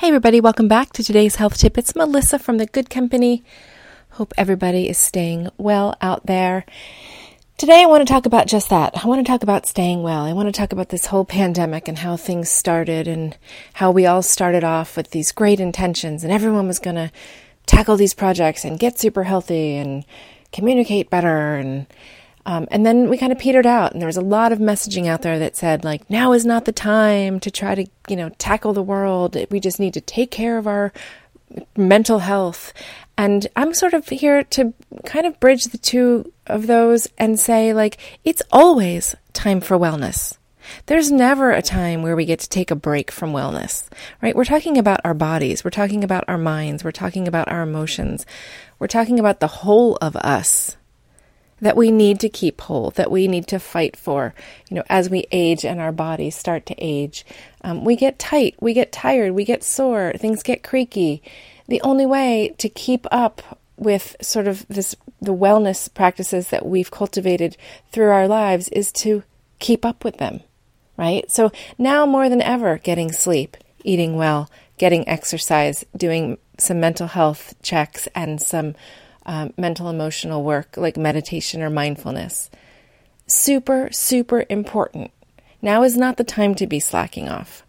Hey, everybody, welcome back to today's health tip. It's Melissa from The Good Company. Hope everybody is staying well out there. Today, I want to talk about just that. I want to talk about staying well. I want to talk about this whole pandemic and how things started and how we all started off with these great intentions and everyone was going to tackle these projects and get super healthy and communicate better and um, and then we kind of petered out, and there was a lot of messaging out there that said, like, now is not the time to try to, you know, tackle the world. We just need to take care of our mental health. And I'm sort of here to kind of bridge the two of those and say, like, it's always time for wellness. There's never a time where we get to take a break from wellness, right? We're talking about our bodies. We're talking about our minds. We're talking about our emotions. We're talking about the whole of us that we need to keep whole, that we need to fight for. You know, as we age and our bodies start to age, um, we get tight, we get tired, we get sore, things get creaky. The only way to keep up with sort of this the wellness practices that we've cultivated through our lives is to keep up with them, right? So now more than ever, getting sleep, eating well, getting exercise, doing some mental health checks and some um, mental emotional work like meditation or mindfulness. Super, super important. Now is not the time to be slacking off,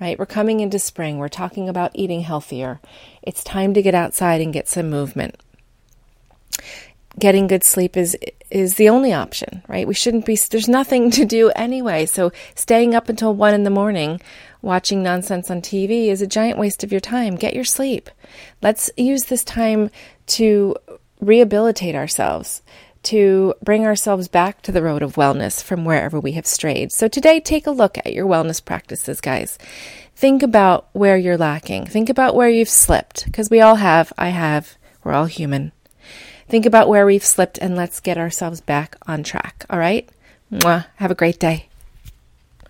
right? We're coming into spring. We're talking about eating healthier. It's time to get outside and get some movement. Getting good sleep is is the only option, right? We shouldn't be. There's nothing to do anyway. So staying up until one in the morning watching nonsense on TV is a giant waste of your time. Get your sleep. Let's use this time to rehabilitate ourselves, to bring ourselves back to the road of wellness from wherever we have strayed. So today, take a look at your wellness practices, guys. Think about where you're lacking. Think about where you've slipped, because we all have. I have. We're all human. Think about where we've slipped and let's get ourselves back on track. All right? Mwah. Have a great day.